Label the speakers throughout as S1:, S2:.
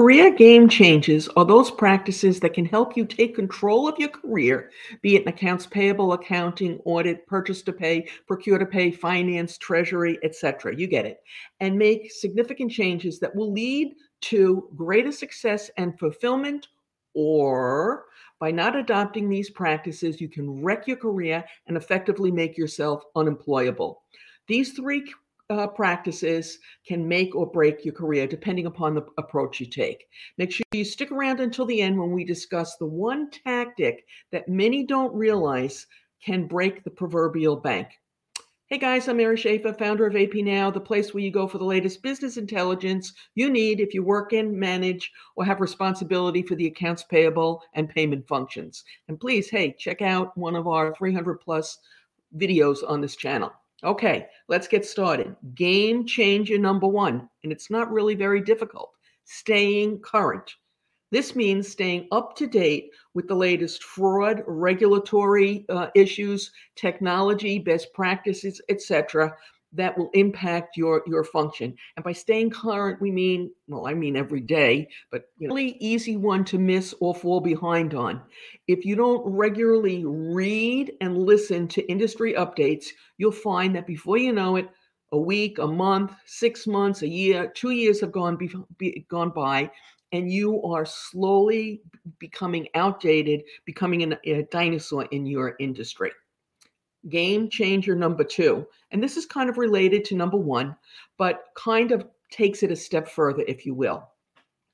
S1: career game changes are those practices that can help you take control of your career, be it in accounts payable, accounting, audit, purchase to pay, procure to pay, finance, treasury, etc. You get it. And make significant changes that will lead to greater success and fulfillment or by not adopting these practices, you can wreck your career and effectively make yourself unemployable. These three uh, practices can make or break your career depending upon the approach you take. Make sure you stick around until the end when we discuss the one tactic that many don't realize can break the proverbial bank. Hey guys, I'm Mary Schaeffer, founder of AP Now, the place where you go for the latest business intelligence you need if you work in, manage, or have responsibility for the accounts payable and payment functions. And please, hey, check out one of our 300 plus videos on this channel. Okay, let's get started. Game changer number one, and it's not really very difficult staying current. This means staying up to date with the latest fraud, regulatory uh, issues, technology, best practices, etc., that will impact your your function. And by staying current, we mean well, I mean every day, but you know, really easy one to miss or fall behind on. If you don't regularly read and listen to industry updates, you'll find that before you know it, a week, a month, six months, a year, two years have gone be, be, gone by, and you are slowly becoming outdated, becoming an, a dinosaur in your industry. Game changer number two, and this is kind of related to number one, but kind of takes it a step further, if you will.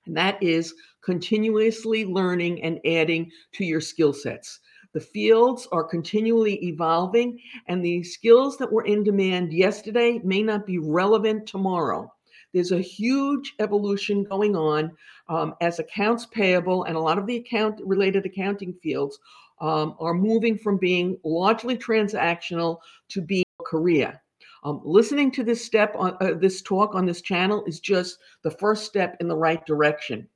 S1: And that is continuously learning and adding to your skill sets. The fields are continually evolving, and the skills that were in demand yesterday may not be relevant tomorrow. There's a huge evolution going on um, as accounts payable and a lot of the account related accounting fields um, are moving from being largely transactional to being a career. Um, listening to this step on uh, this talk on this channel is just the first step in the right direction.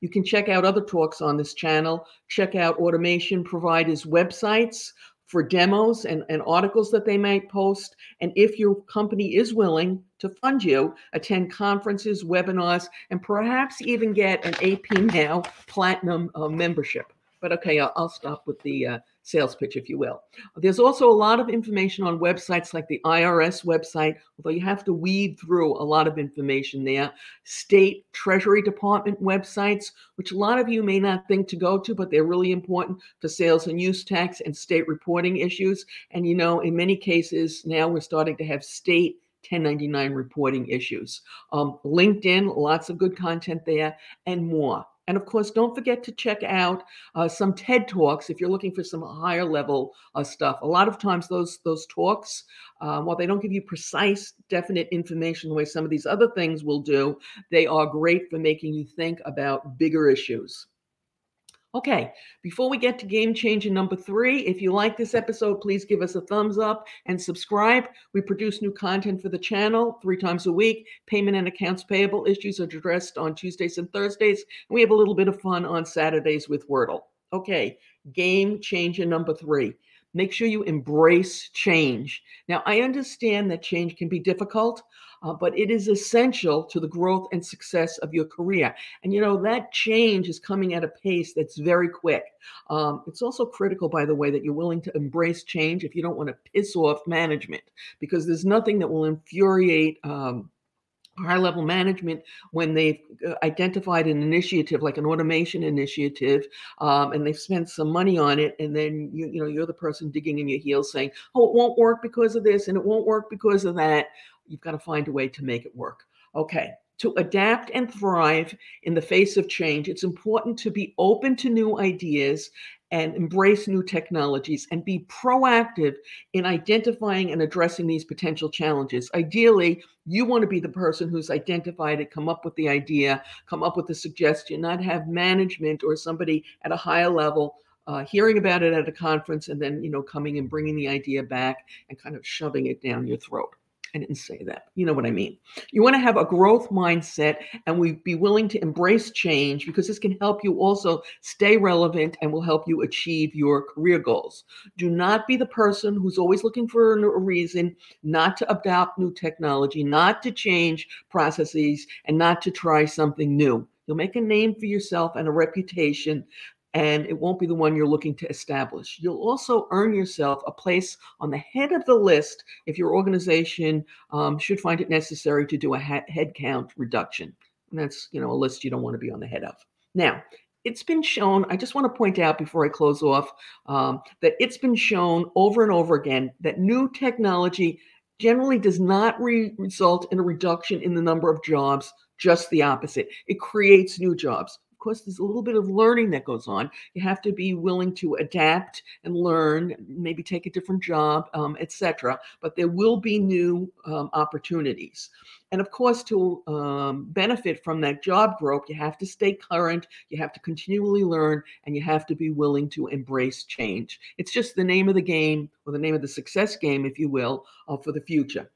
S1: You can check out other talks on this channel. Check out automation providers' websites for demos and, and articles that they might post. And if your company is willing to fund you, attend conferences, webinars, and perhaps even get an AP Now Platinum uh, membership. But okay, I'll, stop with the uh, sales pitch, if you will. There's also a lot of information on websites like the IRS website, although you have to weed through a lot of information there. State Treasury Department websites, which a lot of you may not think to go to, but they're really important for sales and use tax and state reporting issues. And you know, in many cases now we're starting to have state 1099 reporting issues. Um, LinkedIn, lots of good content there, and more. And of course, don't forget to check out uh, some TED talks if you're looking for some higher level uh, stuff. A lot of times, those those talks, uh, while they don't give you precise, definite information the way some of these other things will do, they are great for making you think about bigger issues. Okay, before we get to game changer number three, if you like this episode, please give us a thumbs up and subscribe. We produce new content for the channel three times a week. Payment and accounts payable issues are addressed on Tuesdays and Thursdays. And we have a little bit of fun on Saturdays with Wordle. Okay, game changer number three. Make sure you embrace change. Now, I understand that change can be difficult uh, but it is essential to the growth and success of your career. And you know, that change is coming at a pace that's very quick. Um, it's also critical, by the way, that you're willing to embrace change if you don't want to piss off management, because there's nothing that will infuriate. Um, high level management when they've uh, identified an initiative like an automation initiative um, and they've spent some money on it and then you, you know you're the person digging in your heels saying oh it won't work because of this and it won't work because of that You've got to find a way to make it work. Okay. To adapt and thrive in the face of change, it's important to be open to new ideas and embrace new technologies and be proactive in identifying and addressing these potential challenges. Ideally, you want to be the person who's identified it, come up with the idea, come up with the suggestion, not have management or somebody at a higher level uh, hearing about it at a conference and then you know coming and bringing the idea back and kind of shoving it down your throat. I didn't say that. You know what I mean. You want to have a growth mindset and we be willing to embrace change because this can help you also stay relevant and will help you achieve your career goals. Do not be the person who's always looking for a reason not to adopt new technology, not to change processes, and not to try something new. You'll make a name for yourself and a reputation and it won't be the one you're looking to establish. You'll also earn yourself a place on the head of the list if your organization um, should find it necessary to do a ha- headcount reduction. And that's, you know, a list you don't want to be on the head of. Now, it's been shown, I just want to point out before I close off um, that it's been shown over and over again that new technology generally does not re- result in a reduction in the number of jobs, just the opposite. It creates new jobs course, there's a little bit of learning that goes on. You have to be willing to adapt and learn, maybe take a different job, um, etc. But there will be new um, opportunities. And of course, to um, benefit from that job growth, you have to stay current, you have to continually learn, and you have to be willing to embrace change. It's just the name of the game, or the name of the success game, if you will, uh, for the future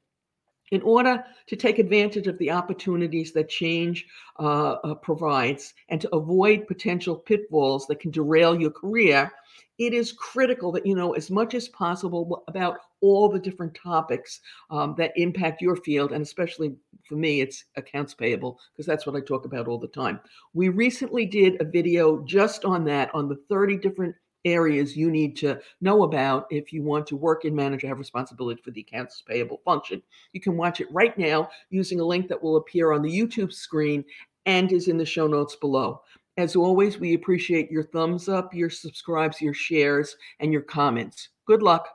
S1: in order to take advantage of the opportunities that change uh, uh, provides and to avoid potential pitfalls that can derail your career, it is critical that you know as much as possible about all the different topics um, that impact your field. And especially for me, it's accounts payable, because that's what I talk about all the time. We recently did a video just on that, on the 30 different areas you need to know about if you want to work in manager have responsibility for the accounts payable function. You can watch it right now using a link that will appear on the YouTube screen and is in the show notes below. As always, we appreciate your thumbs up, your subscribes, your shares, and your comments. Good luck.